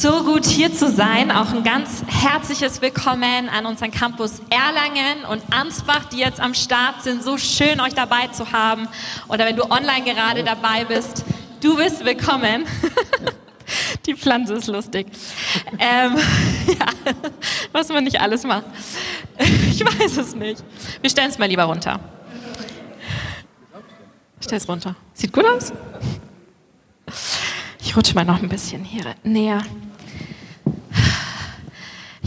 So gut hier zu sein. Auch ein ganz herzliches Willkommen an unseren Campus Erlangen und Ansbach, die jetzt am Start sind. So schön, euch dabei zu haben. Oder wenn du online gerade dabei bist, du bist willkommen. Die Pflanze ist lustig. Ähm, ja, was man nicht alles macht. Ich weiß es nicht. Wir stellen es mal lieber runter. Ich stell es runter. Sieht gut aus? Ich rutsche mal noch ein bisschen hier näher.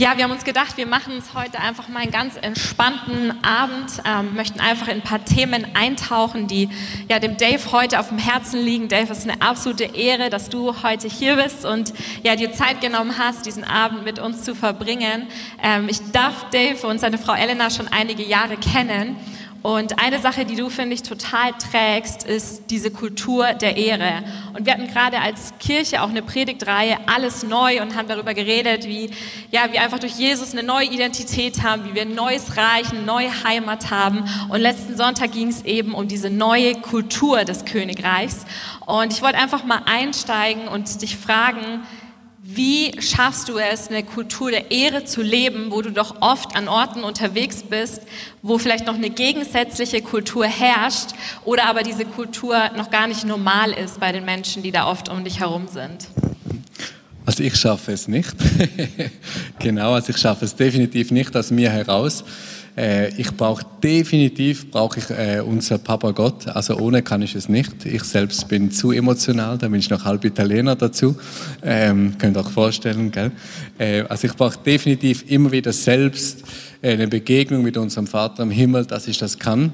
Ja, wir haben uns gedacht, wir machen es heute einfach mal einen ganz entspannten Abend, ähm, möchten einfach in ein paar Themen eintauchen, die ja dem Dave heute auf dem Herzen liegen. Dave, es ist eine absolute Ehre, dass du heute hier bist und ja dir Zeit genommen hast, diesen Abend mit uns zu verbringen. Ähm, ich darf Dave und seine Frau Elena schon einige Jahre kennen und eine Sache, die du, finde ich, total trägst, ist diese Kultur der Ehre. Und wir hatten gerade als Kirche auch eine Predigtreihe, alles neu, und haben darüber geredet, wie ja, wir einfach durch Jesus eine neue Identität haben, wie wir ein neues Reich, eine neue Heimat haben. Und letzten Sonntag ging es eben um diese neue Kultur des Königreichs. Und ich wollte einfach mal einsteigen und dich fragen, wie schaffst du es, eine Kultur der Ehre zu leben, wo du doch oft an Orten unterwegs bist, wo vielleicht noch eine gegensätzliche Kultur herrscht oder aber diese Kultur noch gar nicht normal ist bei den Menschen, die da oft um dich herum sind? Also ich schaffe es nicht. genau, also ich schaffe es definitiv nicht aus mir heraus. Äh, ich brauche definitiv brauche ich äh, unser Papa Gott. Also ohne kann ich es nicht. Ich selbst bin zu emotional. Da bin ich noch halb Italiener dazu. Ähm, könnt euch vorstellen, gell? Äh, also ich brauche definitiv immer wieder selbst äh, eine Begegnung mit unserem Vater im Himmel, dass ich das kann.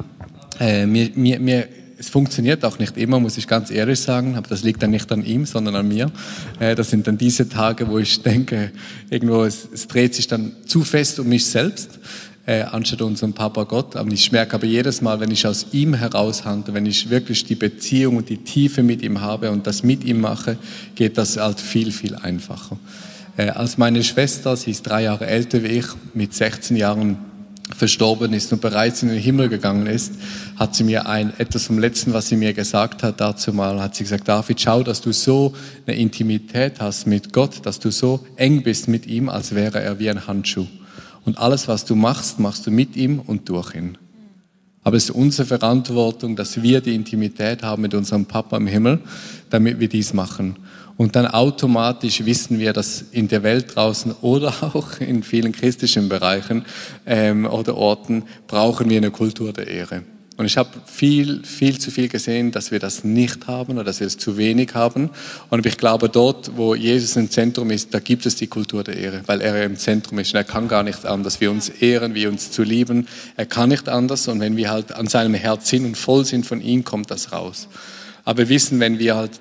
Äh, mir, mir, mir es funktioniert auch nicht immer, muss ich ganz ehrlich sagen, aber das liegt dann nicht an ihm, sondern an mir. Äh, das sind dann diese Tage, wo ich denke, irgendwo, es, es dreht sich dann zu fest um mich selbst äh, anstatt unserem Papa Gott. Und ich merke aber jedes Mal, wenn ich aus ihm heraushandle, wenn ich wirklich die Beziehung und die Tiefe mit ihm habe und das mit ihm mache, geht das halt viel, viel einfacher. Äh, als meine Schwester, sie ist drei Jahre älter wie ich, mit 16 Jahren verstorben ist und bereits in den Himmel gegangen ist, hat sie mir ein, etwas vom Letzten, was sie mir gesagt hat, dazu mal, hat sie gesagt, David, schau, dass du so eine Intimität hast mit Gott, dass du so eng bist mit ihm, als wäre er wie ein Handschuh. Und alles, was du machst, machst du mit ihm und durch ihn. Aber es ist unsere Verantwortung, dass wir die Intimität haben mit unserem Papa im Himmel, damit wir dies machen. Und dann automatisch wissen wir, dass in der Welt draußen oder auch in vielen christlichen Bereichen ähm, oder Orten brauchen wir eine Kultur der Ehre. Und ich habe viel, viel zu viel gesehen, dass wir das nicht haben oder dass wir es zu wenig haben. Und ich glaube, dort, wo Jesus im Zentrum ist, da gibt es die Kultur der Ehre, weil er im Zentrum ist. Und er kann gar nicht anders, wir uns ehren, wir uns zu lieben. Er kann nicht anders. Und wenn wir halt an seinem Herz sind und voll sind von ihm, kommt das raus. Aber wir wissen, wenn wir halt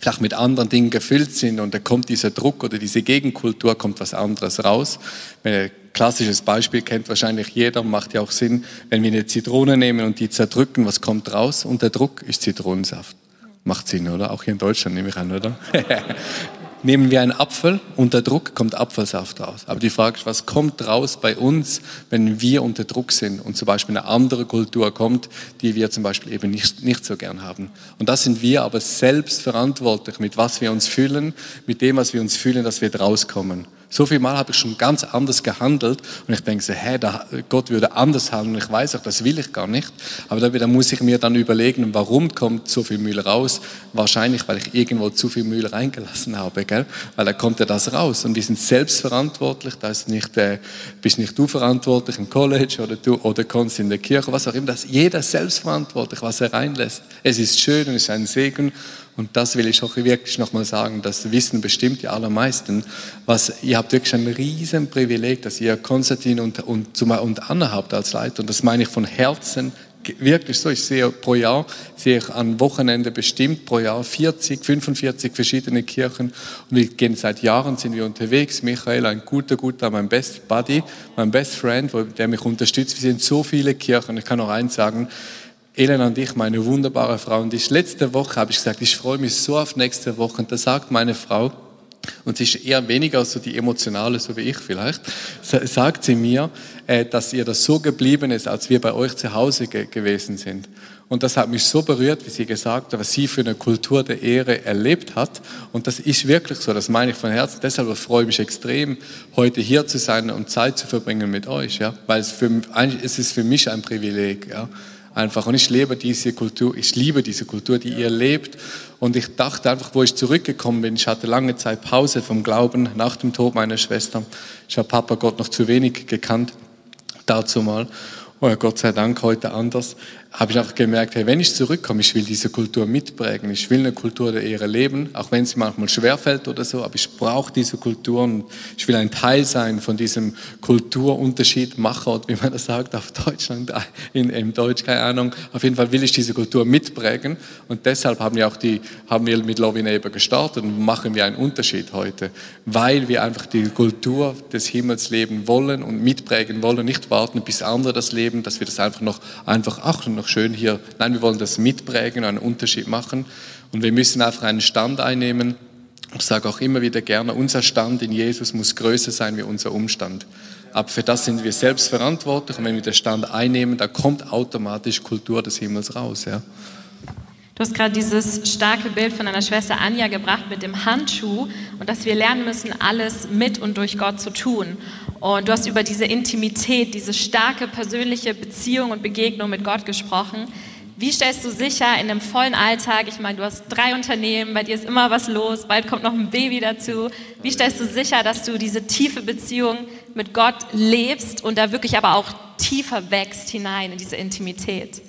vielleicht mit anderen Dingen gefüllt sind und da kommt dieser Druck oder diese Gegenkultur, kommt was anderes raus. Ein klassisches Beispiel kennt wahrscheinlich jeder, macht ja auch Sinn, wenn wir eine Zitrone nehmen und die zerdrücken, was kommt raus? Und der Druck ist Zitronensaft. Macht Sinn, oder? Auch hier in Deutschland nehme ich an, oder? nehmen wir einen Apfel, unter Druck kommt Apfelsaft raus. Aber die Frage ist, was kommt raus bei uns, wenn wir unter Druck sind und zum Beispiel eine andere Kultur kommt, die wir zum Beispiel eben nicht, nicht so gern haben. Und das sind wir aber selbst verantwortlich, mit was wir uns fühlen, mit dem, was wir uns fühlen, dass wir rauskommen. So viel Mal habe ich schon ganz anders gehandelt und ich denke so, hä, da, Gott würde anders handeln. Ich weiß auch, das will ich gar nicht. Aber da muss ich mir dann überlegen, warum kommt so viel Müll raus? Wahrscheinlich, weil ich irgendwo zu viel Müll reingelassen habe, gell? Weil da kommt ja das raus. Und wir sind selbstverantwortlich. Da ist nicht, äh, bist nicht du verantwortlich im College oder du oder Konst in der Kirche, was auch immer. Das jeder selbstverantwortlich, was er reinlässt. Es ist schön und es ist ein Segen und das will ich auch wirklich nochmal sagen, das wissen bestimmt die allermeisten, was, ihr habt wirklich ein riesen Privileg, dass ihr Konstantin und, und, und Anna habt als Leiter. Und das meine ich von Herzen wirklich so. Ich sehe pro Jahr, sehe ich an Wochenende bestimmt pro Jahr 40, 45 verschiedene Kirchen. Und wir gehen seit Jahren, sind wir unterwegs. Michael, ein guter, guter, mein Best Buddy, mein Best Friend, der mich unterstützt. Wir sind so viele Kirchen. Ich kann noch eins sagen, Elena und ich, meine wunderbare Frau, und ich, letzte Woche habe ich gesagt, ich freue mich so auf nächste Woche. Und da sagt meine Frau, und sie ist eher weniger so die emotionale, so wie ich vielleicht, sagt sie mir, äh, dass ihr das so geblieben ist, als wir bei euch zu Hause ge gewesen sind. Und das hat mich so berührt, wie sie gesagt hat, was sie für eine Kultur der Ehre erlebt hat. Und das ist wirklich so, das meine ich von Herzen. Deshalb freue ich mich extrem, heute hier zu sein und Zeit zu verbringen mit euch, ja. Weil es, für, es ist für mich ein Privileg, ja. Einfach. Und ich liebe diese Kultur, ich liebe diese Kultur, die ihr lebt. Und ich dachte einfach, wo ich zurückgekommen bin, ich hatte lange Zeit Pause vom Glauben nach dem Tod meiner Schwester. Ich habe Papa Gott noch zu wenig gekannt, dazu mal. Oh, Gott sei Dank heute anders habe ich einfach gemerkt, hey, wenn ich zurückkomme, ich will diese Kultur mitprägen. Ich will eine Kultur der Ehre leben, auch wenn es manchmal schwerfällt oder so, aber ich brauche diese Kultur und ich will ein Teil sein von diesem Kulturunterschied, Macher, wie man das sagt auf Deutschland, in, in Deutsch, keine Ahnung. Auf jeden Fall will ich diese Kultur mitprägen und deshalb haben wir auch die, haben wir mit Love Neighbor gestartet und machen wir einen Unterschied heute, weil wir einfach die Kultur des Himmels leben wollen und mitprägen wollen, nicht warten, bis andere das leben, dass wir das einfach noch einfach achten noch schön hier. Nein, wir wollen das mitprägen, einen Unterschied machen. Und wir müssen einfach einen Stand einnehmen. Ich sage auch immer wieder gerne, unser Stand in Jesus muss größer sein wie unser Umstand. Aber für das sind wir selbst verantwortlich. Und wenn wir den Stand einnehmen, da kommt automatisch Kultur des Himmels raus. Ja. Du hast gerade dieses starke Bild von deiner Schwester Anja gebracht mit dem Handschuh und dass wir lernen müssen, alles mit und durch Gott zu tun. Und du hast über diese Intimität, diese starke persönliche Beziehung und Begegnung mit Gott gesprochen. Wie stellst du sicher in einem vollen Alltag, ich meine, du hast drei Unternehmen, bei dir ist immer was los, bald kommt noch ein Baby dazu. Wie stellst du sicher, dass du diese tiefe Beziehung mit Gott lebst und da wirklich aber auch tiefer wächst hinein in diese Intimität?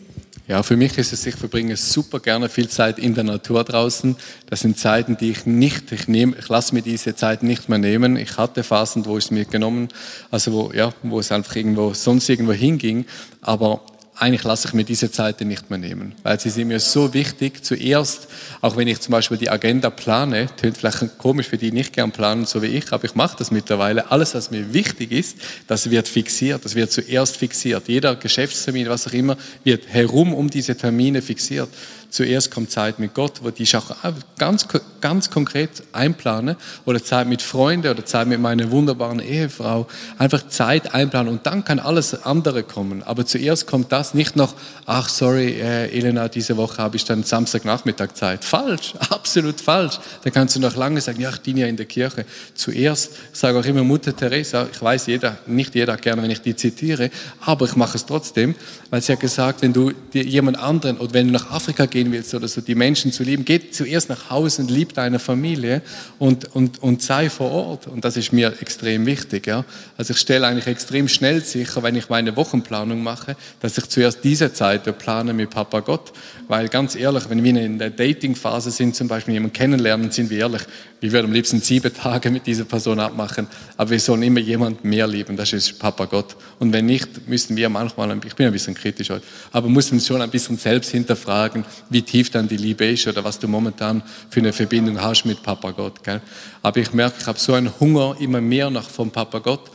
Ja, für mich ist es, ich verbringe super gerne viel Zeit in der Natur draußen. Das sind Zeiten, die ich nicht, ich nehme, ich lasse mir diese Zeit nicht mehr nehmen. Ich hatte Phasen, wo ich es mir genommen, also wo, ja, wo es einfach irgendwo, sonst irgendwo hinging. Aber eigentlich lasse ich mir diese Zeiten nicht mehr nehmen, weil sie sind mir so wichtig. Zuerst, auch wenn ich zum Beispiel die Agenda plane, tönt vielleicht komisch für die nicht gern planen, so wie ich, aber ich mache das mittlerweile. Alles, was mir wichtig ist, das wird fixiert, das wird zuerst fixiert. Jeder Geschäftstermin, was auch immer, wird herum um diese Termine fixiert zuerst kommt Zeit mit Gott, wo die ich auch ganz, ganz konkret einplane, oder Zeit mit Freunden oder Zeit mit meiner wunderbaren Ehefrau, einfach Zeit einplanen und dann kann alles andere kommen. Aber zuerst kommt das nicht noch, ach sorry, äh, Elena, diese Woche habe ich dann Samstagnachmittag Zeit. Falsch, absolut falsch. Da kannst du noch lange sagen, ja, ich diene ja in der Kirche. Zuerst, sage auch immer Mutter Teresa, ich weiß jeder, nicht jeder gerne, wenn ich die zitiere, aber ich mache es trotzdem, weil sie hat gesagt, wenn du jemand anderen oder wenn du nach Afrika gehst, gehen willst oder so, die Menschen zu lieben, geh zuerst nach Hause und lieb deine Familie und, und, und sei vor Ort. Und das ist mir extrem wichtig. Ja? Also ich stelle eigentlich extrem schnell sicher, wenn ich meine Wochenplanung mache, dass ich zuerst diese Zeit plane mit Papa Gott. Weil ganz ehrlich, wenn wir in der Dating-Phase sind, zum Beispiel jemanden kennenlernen, sind wir ehrlich, wir würden am liebsten sieben Tage mit dieser Person abmachen, aber wir sollen immer jemand mehr lieben, das ist Papa Gott. Und wenn nicht, müssen wir manchmal, ich bin ein bisschen kritisch heute, aber müssen wir schon ein bisschen selbst hinterfragen, wie tief dann die Liebe ist oder was du momentan für eine Verbindung hast mit Papa Gott. Gell? Aber ich merke, ich habe so einen Hunger immer mehr nach vom Papa Gott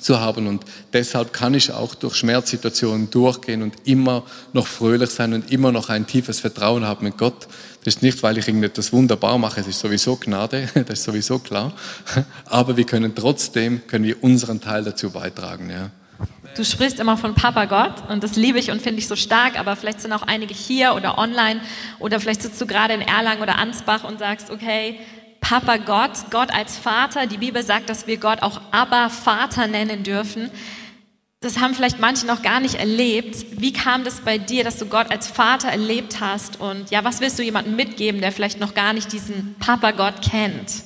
zu haben. Und deshalb kann ich auch durch Schmerzsituationen durchgehen und immer noch fröhlich sein und immer noch ein tiefes Vertrauen haben mit Gott. Das ist nicht, weil ich irgendetwas wunderbar mache, es ist sowieso Gnade, das ist sowieso klar. Aber wir können trotzdem, können wir unseren Teil dazu beitragen. Ja. Du sprichst immer von Papa Gott und das liebe ich und finde ich so stark, aber vielleicht sind auch einige hier oder online oder vielleicht sitzt du gerade in Erlangen oder Ansbach und sagst, okay, Papa Gott, Gott als Vater. Die Bibel sagt, dass wir Gott auch Abba Vater nennen dürfen. Das haben vielleicht manche noch gar nicht erlebt. Wie kam das bei dir, dass du Gott als Vater erlebt hast? Und ja, was willst du jemandem mitgeben, der vielleicht noch gar nicht diesen Papa Gott kennt?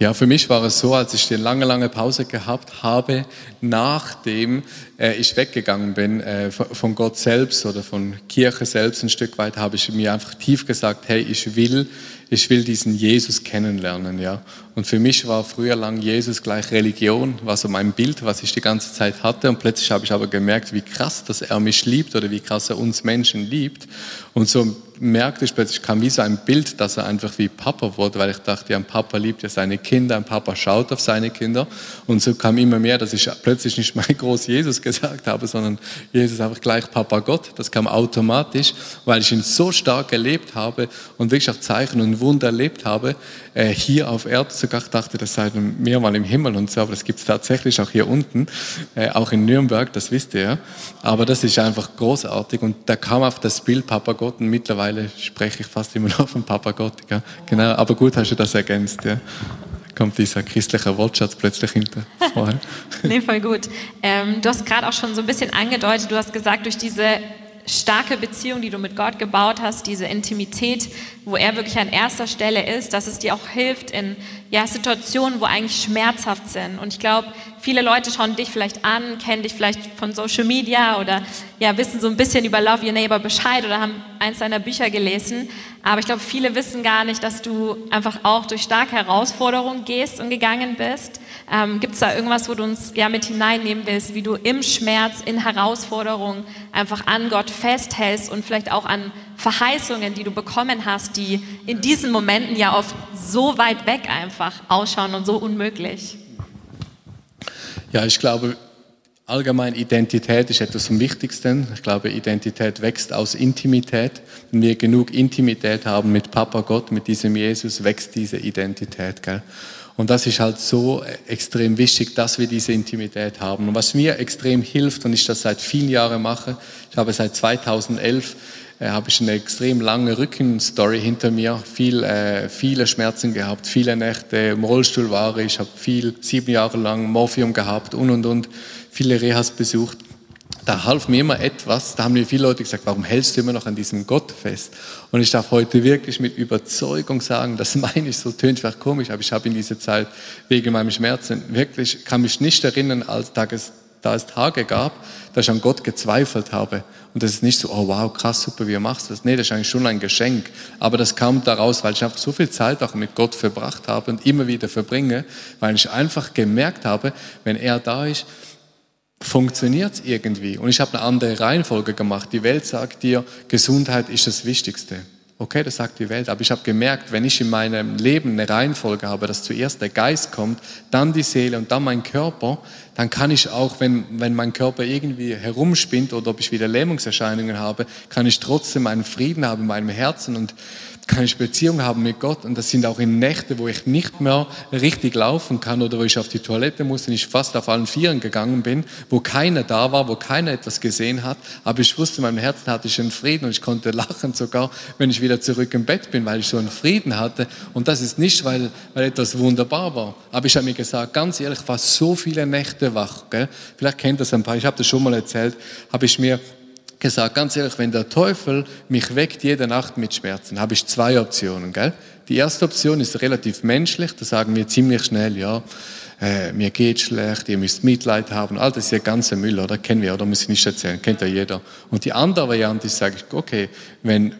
Ja, für mich war es so, als ich eine lange, lange Pause gehabt habe, nachdem äh, ich weggegangen bin äh, von Gott selbst oder von Kirche selbst ein Stück weit, habe ich mir einfach tief gesagt, hey, ich will ich will diesen Jesus kennenlernen, ja. Und für mich war früher lang Jesus gleich Religion, war so mein Bild, was ich die ganze Zeit hatte. Und plötzlich habe ich aber gemerkt, wie krass, dass er mich liebt oder wie krass er uns Menschen liebt. Und so merkte ich plötzlich, kam wie so ein Bild, dass er einfach wie Papa wurde, weil ich dachte, ja, ein Papa liebt ja seine Kinder, ein Papa schaut auf seine Kinder. Und so kam immer mehr, dass ich plötzlich nicht mal groß Jesus gesagt habe, sondern Jesus einfach gleich Papa Gott. Das kam automatisch, weil ich ihn so stark erlebt habe und wirklich auch Zeichen und Wunder erlebt habe, äh, hier auf Erde sogar dachte, das sei mehr mal im Himmel und so, aber das gibt es tatsächlich auch hier unten, äh, auch in Nürnberg, das wisst ihr ja. Aber das ist einfach großartig und da kam auf das Bild Papa Gott und mittlerweile spreche ich fast immer noch von Papa Gott. Gell? Genau, aber gut hast du das ergänzt. Ja kommt dieser christliche Wortschatz plötzlich hinter nee, voll gut. Ähm, du hast gerade auch schon so ein bisschen angedeutet, du hast gesagt, durch diese starke Beziehung, die du mit Gott gebaut hast, diese Intimität, wo er wirklich an erster Stelle ist, dass es dir auch hilft in ja, Situationen, wo eigentlich schmerzhaft sind. Und ich glaube, viele Leute schauen dich vielleicht an, kennen dich vielleicht von Social Media oder ja, wissen so ein bisschen über Love Your Neighbor Bescheid oder haben eins deiner Bücher gelesen. Aber ich glaube, viele wissen gar nicht, dass du einfach auch durch starke Herausforderungen gehst und gegangen bist. Ähm, Gibt es da irgendwas, wo du uns ja mit hineinnehmen willst, wie du im Schmerz, in Herausforderungen einfach an Gott festhältst und vielleicht auch an Verheißungen, die du bekommen hast, die in diesen Momenten ja oft so weit weg einfach ausschauen und so unmöglich? Ja, ich glaube, allgemein Identität ist etwas vom Wichtigsten. Ich glaube, Identität wächst aus Intimität. Wenn wir genug Intimität haben mit Papa Gott, mit diesem Jesus, wächst diese Identität. Gell? Und das ist halt so extrem wichtig, dass wir diese Intimität haben. Und was mir extrem hilft, und ich das seit vielen Jahren mache, ich habe seit 2011 äh, habe ich eine extrem lange Rückenstory hinter mir, viel, äh, viele Schmerzen gehabt, viele Nächte im Rollstuhl war ich, habe viel, sieben Jahre lang Morphium gehabt und und und, viele Rehas besucht. Da half mir immer etwas, da haben mir viele Leute gesagt, warum hältst du immer noch an diesem Gott fest? Und ich darf heute wirklich mit Überzeugung sagen, das meine ich, so tönt vielleicht komisch, aber ich habe in dieser Zeit wegen meinem Schmerzen wirklich, kann mich nicht erinnern, als Tages da es Tage gab, dass ich an Gott gezweifelt habe. Und das ist nicht so, oh wow, krass, super, wie machst du das? Nee, das ist eigentlich schon ein Geschenk. Aber das kam daraus, weil ich einfach so viel Zeit auch mit Gott verbracht habe und immer wieder verbringe, weil ich einfach gemerkt habe, wenn er da ist, funktioniert irgendwie. Und ich habe eine andere Reihenfolge gemacht. Die Welt sagt dir, Gesundheit ist das Wichtigste. Okay, das sagt die Welt. Aber ich habe gemerkt, wenn ich in meinem Leben eine Reihenfolge habe, dass zuerst der Geist kommt, dann die Seele und dann mein Körper, dann kann ich auch, wenn, wenn mein Körper irgendwie herumspinnt oder ob ich wieder Lähmungserscheinungen habe, kann ich trotzdem einen Frieden haben in meinem Herzen und kann ich Beziehung haben mit Gott. Und das sind auch in Nächte, wo ich nicht mehr richtig laufen kann oder wo ich auf die Toilette muss und ich fast auf allen Vieren gegangen bin, wo keiner da war, wo keiner etwas gesehen hat, aber ich wusste, in meinem Herzen hatte ich einen Frieden und ich konnte lachen sogar, wenn ich wieder zurück im Bett bin, weil ich so einen Frieden hatte. Und das ist nicht, weil, weil etwas wunderbar war, aber ich habe mir gesagt, ganz ehrlich, ich war so viele Nächte wach, gell? vielleicht kennt das ein paar, ich habe das schon mal erzählt, habe ich mir gesagt, ganz ehrlich, wenn der Teufel mich weckt jede Nacht mit Schmerzen, habe ich zwei Optionen. Gell? Die erste Option ist relativ menschlich, da sagen wir ziemlich schnell, ja, äh, mir geht schlecht, ihr müsst Mitleid haben, all das ist ja ganze Müll, oder? Kennen wir, oder? Muss ich nicht erzählen, kennt ja jeder. Und die andere Variante ist, sage ich, okay, wenn,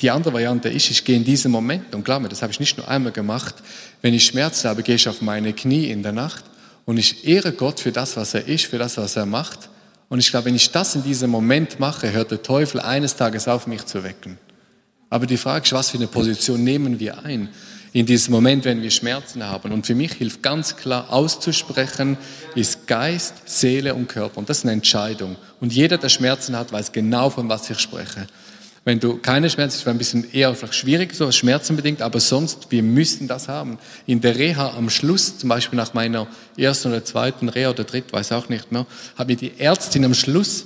die andere Variante ist, ich gehe in diesen Moment, und glaub mir, das habe ich nicht nur einmal gemacht, wenn ich Schmerzen habe, gehe ich auf meine Knie in der Nacht und ich ehre Gott für das, was er ist, für das, was er macht und ich glaube, wenn ich das in diesem Moment mache, hört der Teufel eines Tages auf, mich zu wecken. Aber die Frage ist, was für eine Position nehmen wir ein in diesem Moment, wenn wir Schmerzen haben? Und für mich hilft ganz klar auszusprechen, ist Geist, Seele und Körper. Und das ist eine Entscheidung. Und jeder, der Schmerzen hat, weiß genau, von was ich spreche. Wenn du keine Schmerzen hast, wäre ein bisschen eher vielleicht schwierig, so schmerzenbedingt, aber sonst, wir müssten das haben. In der Reha am Schluss, zum Beispiel nach meiner ersten oder zweiten Reha oder dritten, weiß auch nicht mehr, hat mir die Ärztin am Schluss,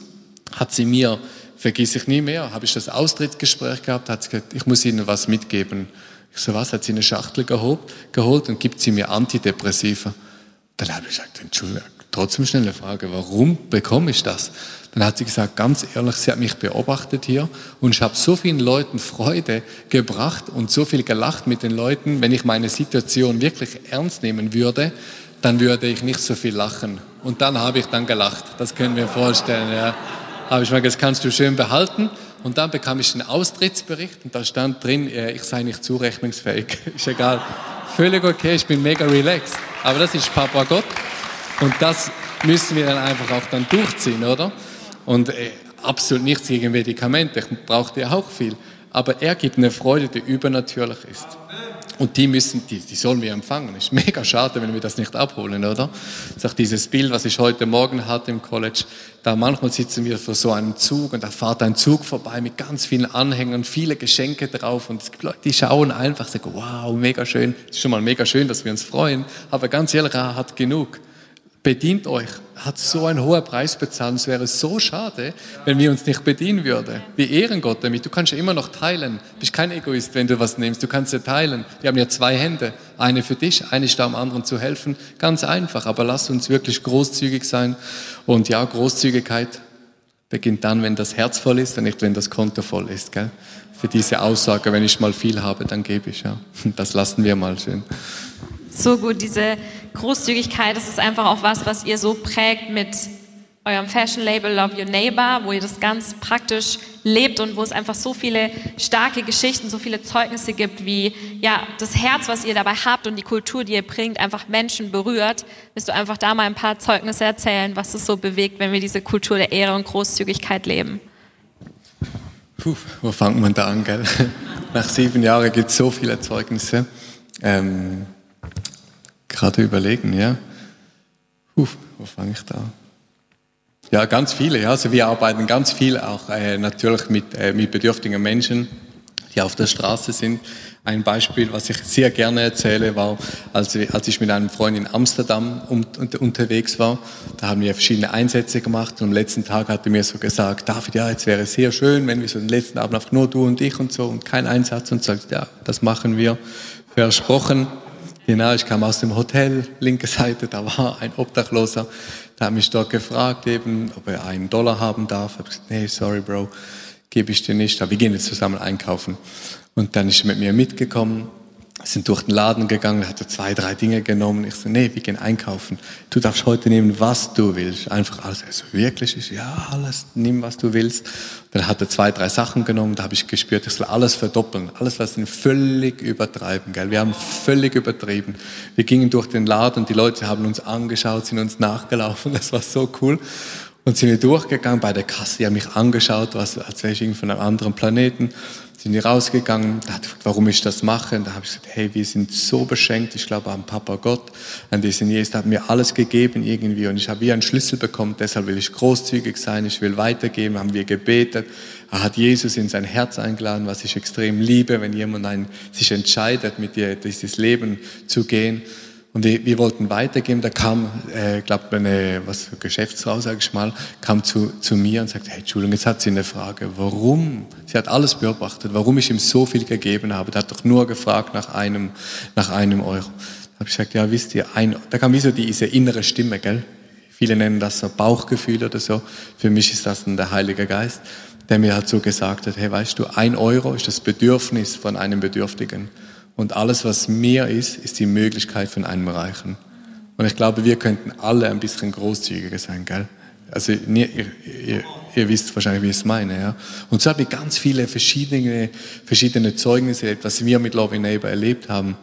hat sie mir, vergiss ich nie mehr, habe ich das Austrittsgespräch gehabt, hat sie gesagt, ich muss Ihnen was mitgeben. Ich so, was, hat sie eine Schachtel geholt, geholt und gibt sie mir Antidepressiva. Dann habe ich gesagt, Entschuldigung, trotzdem schnell eine Frage, warum bekomme ich das? Dann hat sie gesagt, ganz ehrlich, sie hat mich beobachtet hier und ich habe so vielen Leuten Freude gebracht und so viel gelacht mit den Leuten. Wenn ich meine Situation wirklich ernst nehmen würde, dann würde ich nicht so viel lachen. Und dann habe ich dann gelacht. Das können wir vorstellen. Ja. Habe ich mal gesagt, das kannst du schön behalten. Und dann bekam ich einen Austrittsbericht und da stand drin, äh, ich sei nicht zurechnungsfähig. Ist egal. Völlig okay, ich bin mega relaxed. Aber das ist Papa Gott. Und das müssen wir dann einfach auch dann durchziehen, oder? Und äh, absolut nichts gegen Medikamente, ich brauchte ja auch viel. aber er gibt eine Freude, die übernatürlich ist. Und die müssen, die, die sollen wir empfangen. Ist mega schade, wenn wir das nicht abholen, oder? Auch dieses Bild, was ich heute Morgen hatte im College. Da manchmal sitzen wir vor so einem Zug und da fährt ein Zug vorbei mit ganz vielen Anhängern, viele Geschenke drauf und es gibt Leute, die schauen einfach, sagen, wow, mega schön. Es ist schon mal mega schön, dass wir uns freuen. Aber ganz ehrlich, er hat genug bedient euch, hat so einen hohen Preis bezahlt. Es wäre so schade, wenn wir uns nicht bedienen würden. Wir ehren Gott damit. Du kannst ja immer noch teilen. Du bist kein Egoist, wenn du was nimmst. Du kannst ja teilen. Wir haben ja zwei Hände. Eine für dich, eine ist da, um anderen zu helfen. Ganz einfach. Aber lass uns wirklich großzügig sein. Und ja, Großzügigkeit beginnt dann, wenn das Herz voll ist und nicht, wenn das Konto voll ist. Gell? Für diese Aussage, wenn ich mal viel habe, dann gebe ich. Ja. Das lassen wir mal schön. So gut, diese Großzügigkeit, das ist einfach auch was, was ihr so prägt mit eurem Fashion-Label Love Your Neighbor, wo ihr das ganz praktisch lebt und wo es einfach so viele starke Geschichten, so viele Zeugnisse gibt, wie ja, das Herz, was ihr dabei habt und die Kultur, die ihr bringt, einfach Menschen berührt. Willst du einfach da mal ein paar Zeugnisse erzählen, was es so bewegt, wenn wir diese Kultur der Ehre und Großzügigkeit leben? Puh, wo fängt man da an, gell? Nach sieben Jahren gibt es so viele Zeugnisse. Ähm, gerade überlegen, ja. Puh, wo fange ich da? Ja, ganz viele. Ja. Also wir arbeiten ganz viel auch äh, natürlich mit, äh, mit bedürftigen Menschen, die auf der Straße sind. Ein Beispiel, was ich sehr gerne erzähle, war, als, als ich mit einem Freund in Amsterdam um, unterwegs war. Da haben wir verschiedene Einsätze gemacht und am letzten Tag hat er mir so gesagt, David, ja, jetzt wäre es sehr schön, wenn wir so den letzten Abend einfach nur du und ich und so und kein Einsatz und sagt, ja, das machen wir. Versprochen. Genau, ich kam aus dem Hotel, linke Seite, da war ein Obdachloser. Der hat mich dort gefragt, eben, ob er einen Dollar haben darf. Ich habe gesagt, nee, sorry, Bro, gebe ich dir nicht. Aber wir gehen jetzt zusammen einkaufen. Und dann ist er mit mir mitgekommen sind durch den Laden gegangen, hatte zwei, drei Dinge genommen. Ich so, nee, wir gehen einkaufen. Du darfst heute nehmen, was du willst. Einfach alles. Er so, wirklich? Ich ja, alles, nimm, was du willst. Dann hat er zwei, drei Sachen genommen, da habe ich gespürt, ich soll alles verdoppeln. Alles, was ihn völlig übertreiben, gell. Wir haben völlig übertrieben. Wir gingen durch den Laden die Leute haben uns angeschaut, sind uns nachgelaufen. Das war so cool. Und sind wir durchgegangen bei der Kasse, die haben mich angeschaut, was, als wäre ich von einem anderen Planeten sind die rausgegangen, warum ich das mache. Und da habe ich gesagt, hey, wir sind so beschenkt, ich glaube an Papa Gott, an diesen Jesus, der hat mir alles gegeben irgendwie und ich habe wie einen Schlüssel bekommen, deshalb will ich großzügig sein, ich will weitergeben, haben wir gebetet. Er hat Jesus in sein Herz eingeladen, was ich extrem liebe, wenn jemand ein, sich entscheidet, mit dir dieses Leben zu gehen. Und wir, wir wollten weitergehen. Da kam, äh, glaube eine was Geschäftsfrau, sage ich mal, kam zu, zu mir und sagte: Hey, Entschuldigung, jetzt hat sie eine Frage. Warum? Sie hat alles beobachtet, warum ich ihm so viel gegeben habe. Er hat doch nur gefragt nach einem, nach einem Euro. Da habe ich gesagt: Ja, wisst ihr, ein, da kam wie so diese innere Stimme, gell? Viele nennen das so Bauchgefühl oder so. Für mich ist das dann der Heilige Geist, der mir halt so gesagt hat: Hey, weißt du, ein Euro ist das Bedürfnis von einem Bedürftigen. Und alles, was mehr ist, ist die Möglichkeit von einem Reichen. Und ich glaube, wir könnten alle ein bisschen großzügiger sein, gell? Also ihr, ihr, ihr wisst wahrscheinlich, wie ich es meine. Ja? Und so habe ich ganz viele verschiedene, verschiedene Zeugnisse was wir mit Love Neighbor erlebt haben.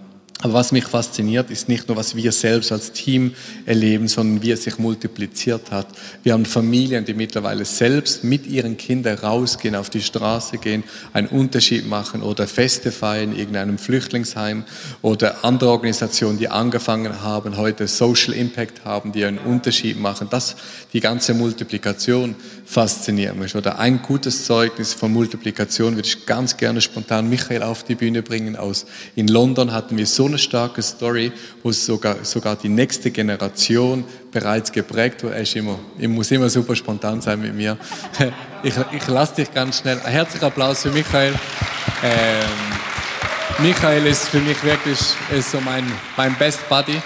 Aber was mich fasziniert, ist nicht nur, was wir selbst als Team erleben, sondern wie es sich multipliziert hat. Wir haben Familien, die mittlerweile selbst mit ihren Kindern rausgehen, auf die Straße gehen, einen Unterschied machen oder Feste feiern, irgendeinem Flüchtlingsheim oder andere Organisationen, die angefangen haben, heute Social Impact haben, die einen Unterschied machen. Das, die ganze Multiplikation fasziniert mich. Oder ein gutes Zeugnis von Multiplikation würde ich ganz gerne spontan Michael auf die Bühne bringen. Aus, in London hatten wir so eine starke Story, wo sogar, sogar die nächste Generation bereits geprägt wurde. Er ist immer, ich muss immer super spontan sein mit mir. Ich, ich lasse dich ganz schnell. Ein herzlicher Applaus für Michael. Ähm, Michael ist für mich wirklich so mein, mein Best Buddy.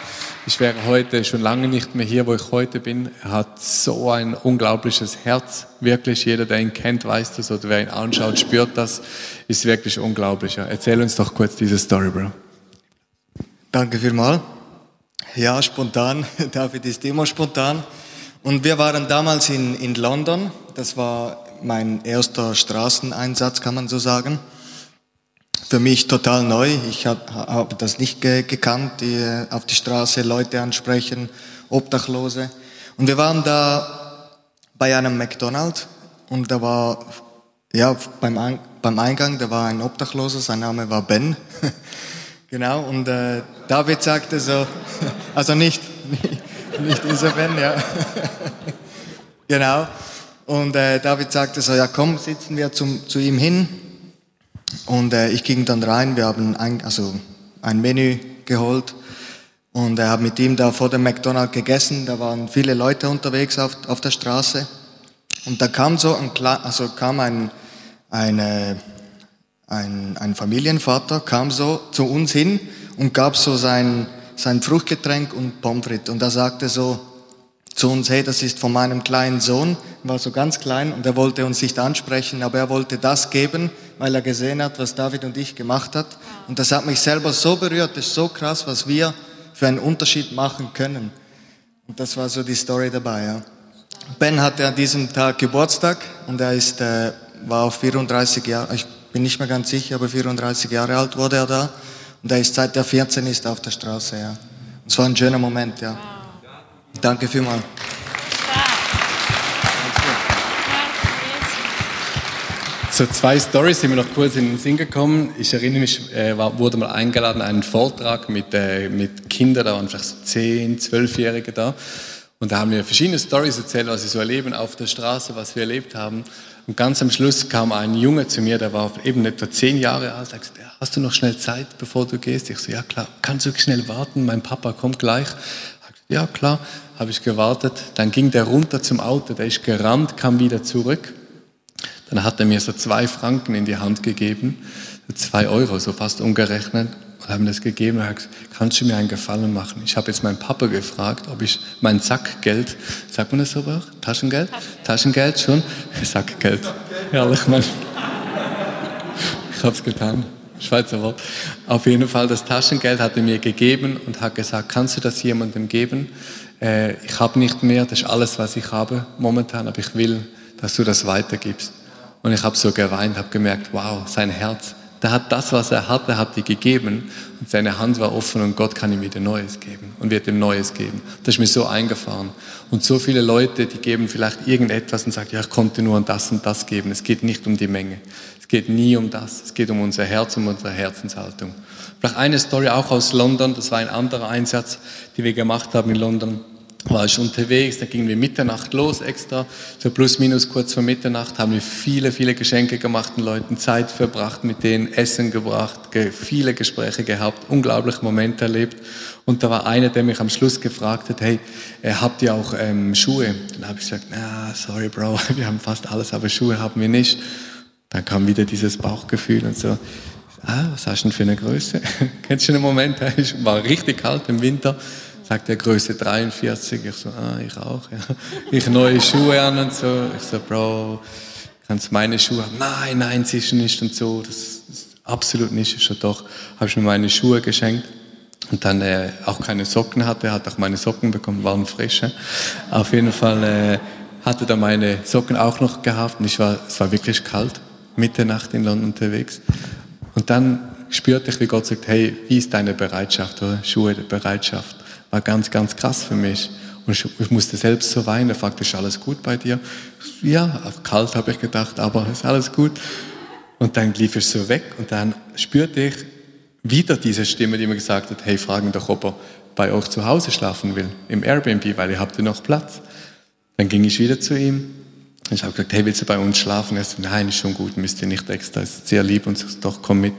Ich wäre heute schon lange nicht mehr hier, wo ich heute bin. Er hat so ein unglaubliches Herz. Wirklich, jeder, der ihn kennt, weiß das oder wer ihn anschaut, spürt das. Ist wirklich unglaublich. Erzähl uns doch kurz diese Story, Bro. Danke vielmals. Ja, spontan. David ist immer spontan. Und wir waren damals in, in London. Das war mein erster Straßeneinsatz, kann man so sagen. Für mich total neu. Ich habe hab das nicht ge gekannt, die, auf die Straße Leute ansprechen, Obdachlose. Und wir waren da bei einem McDonald's und da war ja, beim, beim Eingang, da war ein Obdachloser, sein Name war Ben. genau, und äh, David sagte so, also nicht, nicht, Ben, ja. genau. Und äh, David sagte so, ja komm, sitzen wir zum, zu ihm hin. Und äh, ich ging dann rein, wir haben ein, also ein Menü geholt und er hat mit ihm da vor dem McDonald's gegessen. Da waren viele Leute unterwegs auf, auf der Straße. Und da kam so ein, also kam ein, eine, ein, ein Familienvater, kam so zu uns hin und gab so sein, sein Fruchtgetränk und Pommes frites. Und er sagte so zu uns, hey, das ist von meinem kleinen Sohn, war so ganz klein und er wollte uns nicht ansprechen, aber er wollte das geben, weil er gesehen hat, was David und ich gemacht hat. Und das hat mich selber so berührt, das ist so krass, was wir für einen Unterschied machen können. Und das war so die Story dabei. Ja. Ben hatte an diesem Tag Geburtstag und er ist, äh, war auf 34 Jahre, ich bin nicht mehr ganz sicher, aber 34 Jahre alt wurde er da. Und er ist seit er 14 ist auf der Straße. Ja. Und es war ein schöner Moment. Ja. Danke vielmals. So zwei Stories sind mir noch kurz in den Sinn gekommen. Ich erinnere mich, äh, wurde mal eingeladen, einen Vortrag mit, äh, mit Kindern, da waren vielleicht so 10, 12-Jährige da. Und da haben wir verschiedene Stories erzählt, was sie so erleben auf der Straße, was wir erlebt haben. Und ganz am Schluss kam ein Junge zu mir, der war eben etwa 10 Jahre alt, er gesagt, hast du noch schnell Zeit, bevor du gehst? Ich so, ja klar, kannst du schnell warten, mein Papa kommt gleich. Ja klar, habe ich gewartet. Dann ging der runter zum Auto, der ist gerannt, kam wieder zurück. Dann hat er mir so zwei Franken in die Hand gegeben, zwei Euro, so fast umgerechnet, und haben das gegeben und hat gesagt, kannst du mir einen Gefallen machen? Ich habe jetzt meinen Papa gefragt, ob ich mein Sackgeld, sagt man das so auch? Taschengeld? Taschengeld schon? Sackgeld. Herrlich, Mann. Ich habe es getan. Schweizer Wort. Auf jeden Fall, das Taschengeld hat er mir gegeben und hat gesagt, kannst du das jemandem geben? Äh, ich habe nicht mehr, das ist alles, was ich habe momentan, aber ich will, dass du das weitergibst. Und ich habe so geweint, habe gemerkt, wow, sein Herz, der hat das, was er hatte, hat die gegeben und seine Hand war offen und Gott kann ihm wieder Neues geben und wird ihm Neues geben. Das ist mir so eingefahren. Und so viele Leute, die geben vielleicht irgendetwas und sagen, ja, ich konnte nur das und das geben. Es geht nicht um die Menge. Es geht nie um das. Es geht um unser Herz, um unsere Herzenshaltung. Vielleicht eine Story auch aus London. Das war ein anderer Einsatz, den wir gemacht haben in London war ich unterwegs, da gingen wir Mitternacht los extra, so plus minus kurz vor Mitternacht haben wir viele, viele Geschenke gemacht, den Leuten Zeit verbracht, mit denen Essen gebracht, viele Gespräche gehabt, unglaubliche Momente erlebt. Und da war einer, der mich am Schluss gefragt hat, hey, äh, habt ihr auch ähm, Schuhe? Dann habe ich gesagt, na, sorry Bro, wir haben fast alles, aber Schuhe haben wir nicht. Dann kam wieder dieses Bauchgefühl und so, ah, was hast du denn für eine Größe? Kennst du einen Moment? Es war richtig kalt im Winter sagt er Größe 43. Ich so, ah, ich auch. Ja. Ich neue Schuhe an und so. Ich so, Bro, kannst du meine Schuhe haben? Nein, nein, sie ist nicht und so. Das ist absolut nicht. Ich so, doch, habe ich mir meine Schuhe geschenkt. Und dann äh, auch keine Socken hatte, hat auch meine Socken bekommen, waren frische. Auf jeden Fall äh, hatte er meine Socken auch noch gehabt und ich war, es war wirklich kalt, Mitternacht in London unterwegs. Und dann spürte ich, wie Gott sagt, hey, wie ist deine Bereitschaft, oder? Schuhe, Bereitschaft war ganz, ganz krass für mich. Und ich, ich musste selbst so weinen. Er fragte, ist alles gut bei dir? Ja, kalt habe ich gedacht, aber ist alles gut. Und dann lief ich so weg und dann spürte ich wieder diese Stimme, die mir gesagt hat, hey, fragen doch, ob er bei euch zu Hause schlafen will, im Airbnb, weil ihr habt ja noch Platz. Dann ging ich wieder zu ihm. Ich habe gesagt, hey, willst du bei uns schlafen? Er sagte, nein, ist schon gut, müsst ihr nicht extra, ist sehr lieb und sagt, doch, komm mit.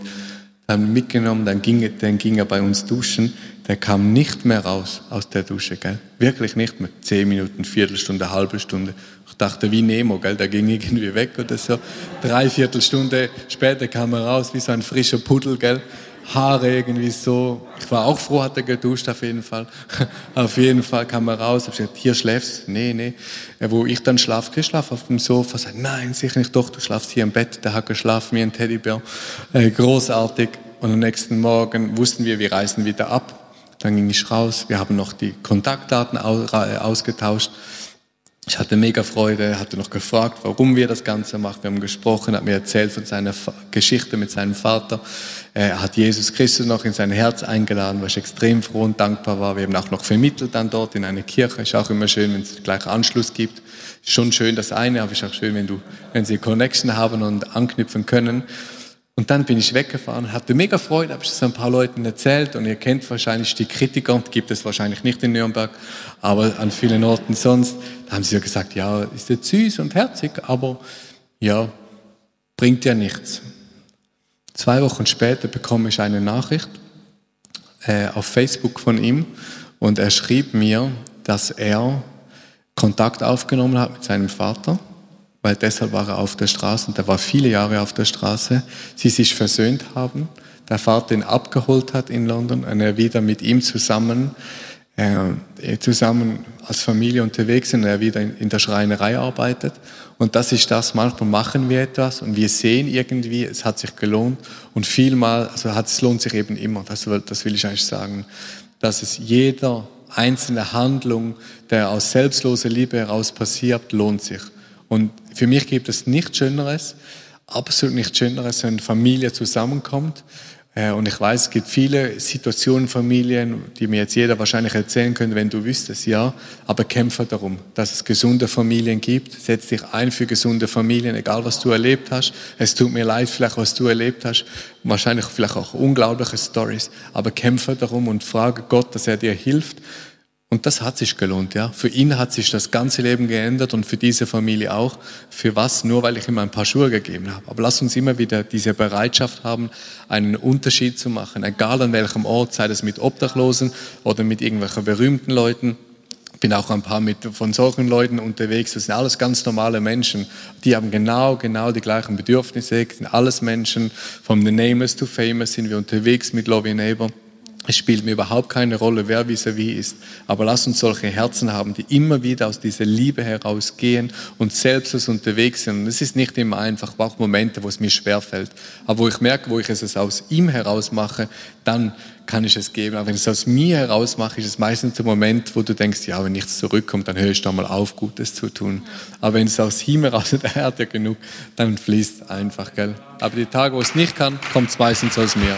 Haben ihn mitgenommen, dann ging, dann ging er bei uns duschen der kam nicht mehr raus aus der Dusche, gell? Wirklich nicht mehr. Zehn Minuten, Viertelstunde, halbe Stunde. Ich dachte, wie Nemo, gell? Der ging irgendwie weg oder so. Dreiviertel Stunde später kam er raus, wie so ein frischer Pudel, gell? Haare irgendwie so. Ich war auch froh, hat er geduscht, auf jeden Fall. auf jeden Fall kam er raus. Ich gesagt, hier schläfst Nee, nee. Wo ich dann schlaf, ich schlaf auf dem Sofa. Sagt, nein, sicher nicht, doch, du schlafst hier im Bett. Der hat geschlafen wie ein Teddybär. Äh, großartig. Und am nächsten Morgen wussten wir, wir reisen wieder ab. Dann ging ich raus, wir haben noch die Kontaktdaten ausgetauscht ich hatte mega Freude, hatte noch gefragt, warum wir das Ganze machen. Wir haben gesprochen, hat mir erzählt von seiner Geschichte mit seinem Vater. Er hat Jesus Christus noch in sein Herz eingeladen, was ich extrem froh und dankbar war. Wir haben auch noch vermittelt dann dort in eine Kirche. Ist auch immer schön, wenn es gleich Anschluss gibt. Ist schon schön das eine, aber ist auch schön, wenn du, wenn sie Connection haben und anknüpfen können. Und dann bin ich weggefahren, hatte mega Freude, habe ich das ein paar Leuten erzählt und ihr kennt wahrscheinlich die Kritiker, gibt es wahrscheinlich nicht in Nürnberg, aber an vielen Orten sonst. Da haben sie ja gesagt, ja, ist jetzt süß und herzig, aber ja, bringt ja nichts. Zwei Wochen später bekomme ich eine Nachricht äh, auf Facebook von ihm und er schrieb mir, dass er Kontakt aufgenommen hat mit seinem Vater weil deshalb war er auf der Straße und er war viele Jahre auf der Straße, sie sich versöhnt haben, der Vater ihn abgeholt hat in London und er wieder mit ihm zusammen, äh, zusammen als Familie unterwegs sind und er wieder in, in der Schreinerei arbeitet. Und das ist das, manchmal machen wir etwas und wir sehen irgendwie, es hat sich gelohnt und vielmal, also hat, es lohnt sich eben immer, das, das will ich eigentlich sagen, dass es jeder einzelne Handlung, der aus selbstloser Liebe heraus passiert, lohnt sich. Und für mich gibt es nichts Schöneres, absolut nichts Schöneres, wenn Familie zusammenkommt. Äh, und ich weiß, es gibt viele Situationen, Familien, die mir jetzt jeder wahrscheinlich erzählen könnte, wenn du wüsstest, ja. Aber kämpfe darum, dass es gesunde Familien gibt. Setz dich ein für gesunde Familien, egal was du erlebt hast. Es tut mir leid, vielleicht was du erlebt hast. Wahrscheinlich vielleicht auch unglaubliche Stories. Aber kämpfe darum und frage Gott, dass er dir hilft, und das hat sich gelohnt, ja. Für ihn hat sich das ganze Leben geändert und für diese Familie auch. Für was? Nur weil ich ihm ein paar Schuhe gegeben habe. Aber lass uns immer wieder diese Bereitschaft haben, einen Unterschied zu machen. Egal an welchem Ort, sei das mit Obdachlosen oder mit irgendwelchen berühmten Leuten. Ich bin auch ein paar mit, von solchen Leuten unterwegs. Das sind alles ganz normale Menschen. Die haben genau, genau die gleichen Bedürfnisse. Das sind alles Menschen. Vom The Nameless to Famous sind wir unterwegs mit Love Your Neighbor. Es spielt mir überhaupt keine Rolle, wer vis-à-vis -vis ist. Aber lass uns solche Herzen haben, die immer wieder aus dieser Liebe herausgehen und selbstlos unterwegs sind. Und es ist nicht immer einfach, es auch Momente, wo es mir schwerfällt. Aber wo ich merke, wo ich es aus ihm heraus mache, dann kann ich es geben. Aber wenn ich es aus mir heraus mache, ist es meistens der Moment, wo du denkst, ja, wenn nichts zurückkommt, dann höre ich doch mal auf, Gutes zu tun. Aber wenn es aus ihm heraus, der hat ja genug, dann fließt einfach, gell. Aber die Tage, wo es nicht kann, kommt es meistens aus mir.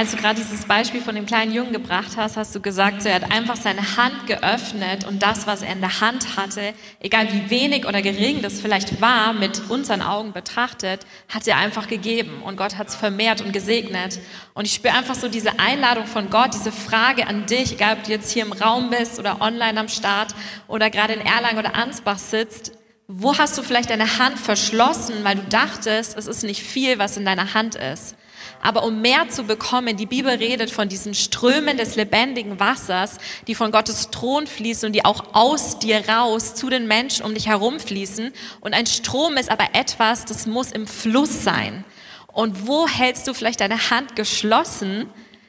Als du gerade dieses Beispiel von dem kleinen Jungen gebracht hast, hast du gesagt, so, er hat einfach seine Hand geöffnet und das, was er in der Hand hatte, egal wie wenig oder gering das vielleicht war, mit unseren Augen betrachtet, hat er einfach gegeben und Gott hat es vermehrt und gesegnet. Und ich spüre einfach so diese Einladung von Gott, diese Frage an dich, egal ob du jetzt hier im Raum bist oder online am Start oder gerade in Erlangen oder Ansbach sitzt, wo hast du vielleicht deine Hand verschlossen, weil du dachtest, es ist nicht viel, was in deiner Hand ist? Aber um mehr zu bekommen, die Bibel redet von diesen Strömen des lebendigen Wassers, die von Gottes Thron fließen und die auch aus dir raus zu den Menschen um dich herum fließen. Und ein Strom ist aber etwas, das muss im Fluss sein. Und wo hältst du vielleicht deine Hand geschlossen?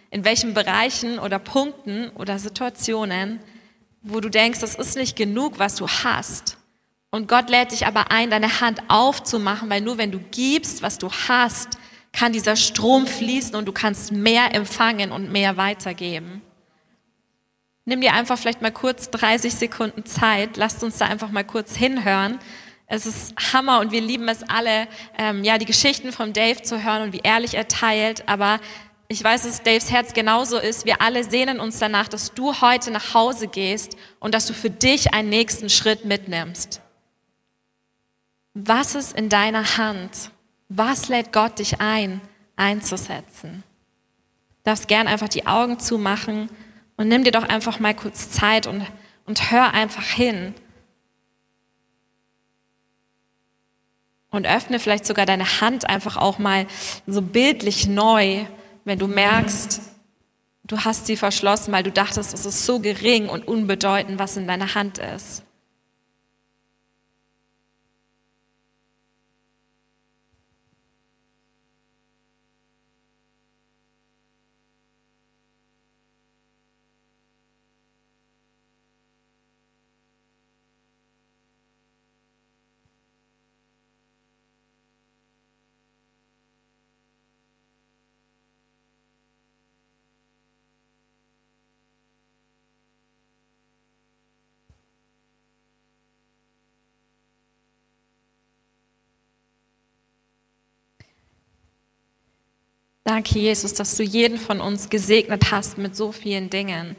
In welchen Bereichen oder Punkten oder Situationen, wo du denkst, das ist nicht genug, was du hast? Und Gott lädt dich aber ein, deine Hand aufzumachen, weil nur wenn du gibst, was du hast, kann dieser Strom fließen und du kannst mehr empfangen und mehr weitergeben. Nimm dir einfach vielleicht mal kurz 30 Sekunden Zeit, lasst uns da einfach mal kurz hinhören. Es ist Hammer und wir lieben es alle, ähm, ja, die Geschichten von Dave zu hören und wie ehrlich er teilt. Aber ich weiß, dass Daves Herz genauso ist. Wir alle sehnen uns danach, dass du heute nach Hause gehst und dass du für dich einen nächsten Schritt mitnimmst. Was ist in deiner Hand? Was lädt Gott dich ein, einzusetzen? Du darfst gern einfach die Augen zumachen und nimm dir doch einfach mal kurz Zeit und, und hör einfach hin. Und öffne vielleicht sogar deine Hand einfach auch mal so bildlich neu, wenn du merkst, du hast sie verschlossen, weil du dachtest, es ist so gering und unbedeutend, was in deiner Hand ist. Danke, Jesus, dass du jeden von uns gesegnet hast mit so vielen Dingen.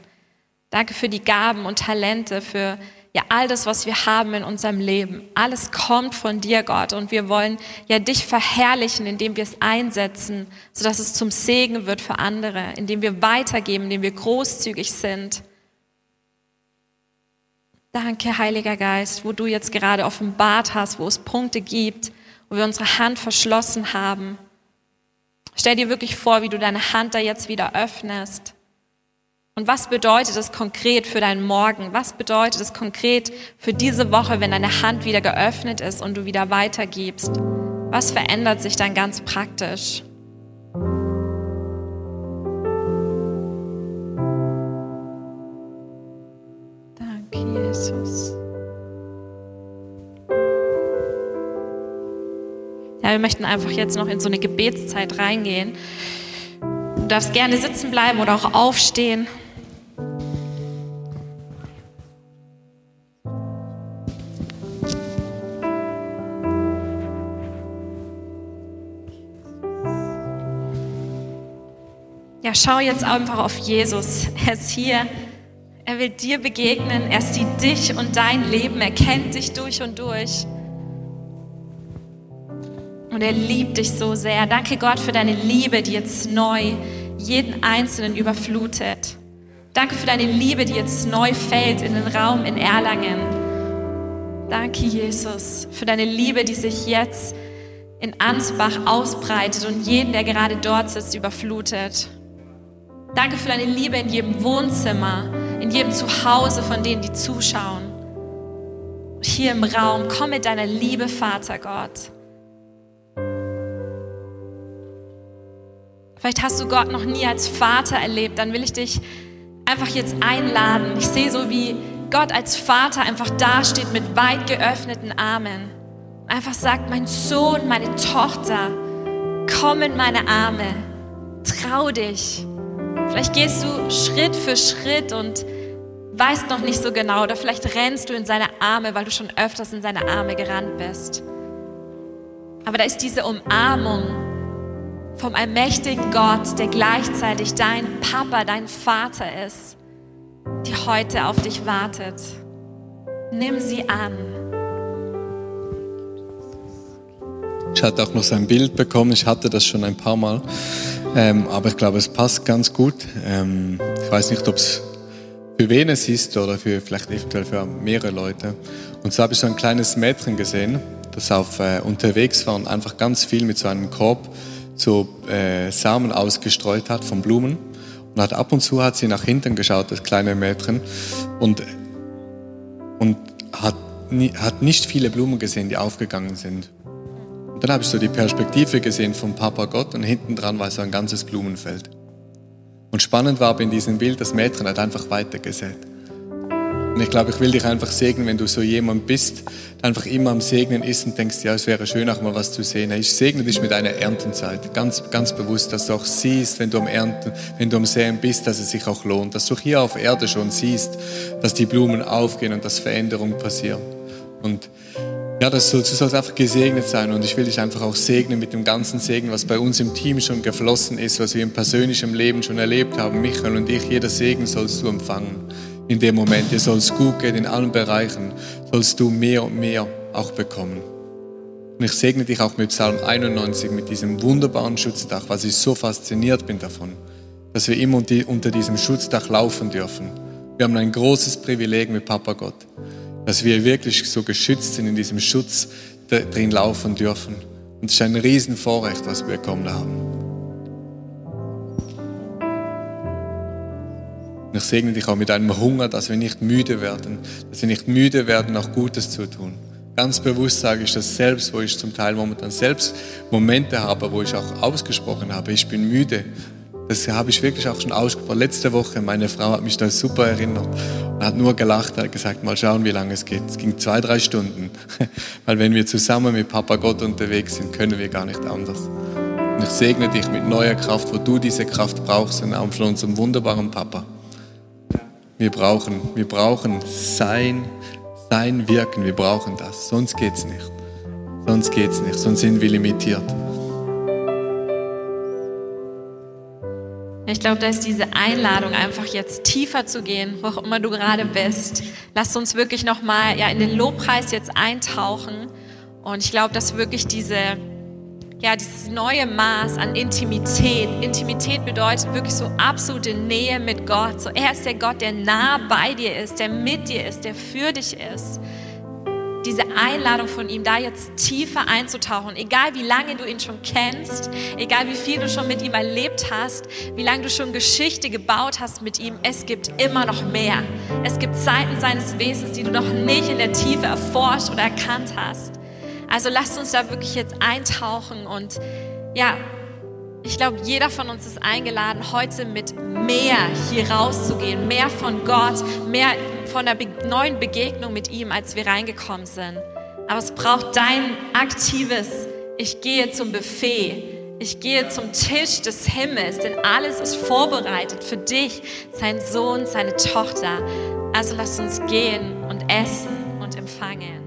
Danke für die Gaben und Talente, für ja all das, was wir haben in unserem Leben. Alles kommt von dir, Gott. Und wir wollen ja dich verherrlichen, indem wir es einsetzen, sodass es zum Segen wird für andere, indem wir weitergeben, indem wir großzügig sind. Danke, Heiliger Geist, wo du jetzt gerade offenbart hast, wo es Punkte gibt, wo wir unsere Hand verschlossen haben. Stell dir wirklich vor, wie du deine Hand da jetzt wieder öffnest und was bedeutet es konkret für deinen Morgen? Was bedeutet es konkret für diese Woche, wenn deine Hand wieder geöffnet ist und du wieder weitergibst? Was verändert sich dann ganz praktisch? Wir möchten einfach jetzt noch in so eine Gebetszeit reingehen. Du darfst gerne sitzen bleiben oder auch aufstehen. Ja, schau jetzt einfach auf Jesus. Er ist hier. Er will dir begegnen. Er sieht dich und dein Leben. Er kennt dich durch und durch. Und er liebt dich so sehr. Danke Gott für deine Liebe, die jetzt neu jeden Einzelnen überflutet. Danke für deine Liebe, die jetzt neu fällt in den Raum in Erlangen. Danke, Jesus, für deine Liebe, die sich jetzt in Ansbach ausbreitet und jeden, der gerade dort sitzt, überflutet. Danke für deine Liebe in jedem Wohnzimmer, in jedem Zuhause von denen, die zuschauen. Hier im Raum, komm mit deiner Liebe, Vater Gott. Vielleicht hast du Gott noch nie als Vater erlebt, dann will ich dich einfach jetzt einladen. Ich sehe so, wie Gott als Vater einfach dasteht mit weit geöffneten Armen. Einfach sagt, mein Sohn, meine Tochter, komm in meine Arme, trau dich. Vielleicht gehst du Schritt für Schritt und weißt noch nicht so genau oder vielleicht rennst du in seine Arme, weil du schon öfters in seine Arme gerannt bist. Aber da ist diese Umarmung vom allmächtigen Gott, der gleichzeitig dein Papa, dein Vater ist, die heute auf dich wartet. Nimm sie an. Ich hatte auch noch so ein Bild bekommen, ich hatte das schon ein paar Mal, ähm, aber ich glaube, es passt ganz gut. Ähm, ich weiß nicht, ob es für wen es ist oder für vielleicht eventuell für mehrere Leute. Und so habe ich so ein kleines Mädchen gesehen, das auf äh, unterwegs war und einfach ganz viel mit so einem Korb so äh, Samen ausgestreut hat von Blumen. Und hat ab und zu hat sie nach hinten geschaut, das kleine Mädchen, und, und hat, hat nicht viele Blumen gesehen, die aufgegangen sind. Und dann habe ich so die Perspektive gesehen von Papa Gott und hinten dran war so ein ganzes Blumenfeld. Und spannend war aber in diesem Bild, das Mädchen hat einfach weitergesät. Und ich glaube, ich will dich einfach segnen, wenn du so jemand bist, der einfach immer am Segnen ist und denkst, ja, es wäre schön, auch mal was zu sehen. Ich segne dich mit einer Erntenzeit. Ganz, ganz bewusst, dass du auch siehst, wenn du am Ernten, wenn du am Säen bist, dass es sich auch lohnt. Dass du hier auf Erde schon siehst, dass die Blumen aufgehen und dass Veränderungen passieren. Und ja, das soll, du sollst einfach gesegnet sein und ich will dich einfach auch segnen mit dem ganzen Segen, was bei uns im Team schon geflossen ist, was wir im persönlichen Leben schon erlebt haben. Michael und ich, jeder Segen sollst du empfangen in dem Moment. Dir soll es gut gehen in allen Bereichen, sollst du mehr und mehr auch bekommen. Und ich segne dich auch mit Psalm 91, mit diesem wunderbaren Schutzdach, was ich so fasziniert bin davon, dass wir immer unter diesem Schutzdach laufen dürfen. Wir haben ein großes Privileg mit Papa Gott, dass wir wirklich so geschützt sind in diesem Schutz drin laufen dürfen. Und es ist ein Riesenvorrecht, was wir bekommen haben. Und ich segne dich auch mit einem Hunger, dass wir nicht müde werden, dass wir nicht müde werden, auch Gutes zu tun. Ganz bewusst sage ich das selbst, wo ich zum Teil momentan selbst Momente habe, wo ich auch ausgesprochen habe, ich bin müde. Das habe ich wirklich auch schon ausgesprochen. Letzte Woche, meine Frau hat mich da super erinnert und hat nur gelacht, hat gesagt, mal schauen, wie lange es geht. Es ging zwei, drei Stunden. Weil wenn wir zusammen mit Papa Gott unterwegs sind, können wir gar nicht anders. Und ich segne dich mit neuer Kraft, wo du diese Kraft brauchst, im Namen von unserem wunderbaren Papa. Wir brauchen, wir brauchen sein, sein Wirken. Wir brauchen das. Sonst geht's nicht. Sonst geht's nicht. Sonst sind wir limitiert. Ich glaube, da ist diese Einladung, einfach jetzt tiefer zu gehen, wo auch immer du gerade bist. Lass uns wirklich nochmal ja, in den Lobpreis jetzt eintauchen. Und ich glaube, dass wirklich diese, ja, dieses neue Maß an Intimität, Intimität bedeutet wirklich so absolute Nähe mit Gott. So, er ist der Gott, der nah bei dir ist, der mit dir ist, der für dich ist diese Einladung von ihm, da jetzt tiefer einzutauchen, egal wie lange du ihn schon kennst, egal wie viel du schon mit ihm erlebt hast, wie lange du schon Geschichte gebaut hast mit ihm, es gibt immer noch mehr. Es gibt Seiten seines Wesens, die du noch nicht in der Tiefe erforscht oder erkannt hast. Also lasst uns da wirklich jetzt eintauchen und ja, ich glaube, jeder von uns ist eingeladen, heute mit mehr hier rauszugehen, mehr von Gott, mehr von der neuen Begegnung mit ihm, als wir reingekommen sind. Aber es braucht dein aktives, ich gehe zum Buffet, ich gehe zum Tisch des Himmels, denn alles ist vorbereitet für dich, sein Sohn, seine Tochter. Also lass uns gehen und essen und empfangen.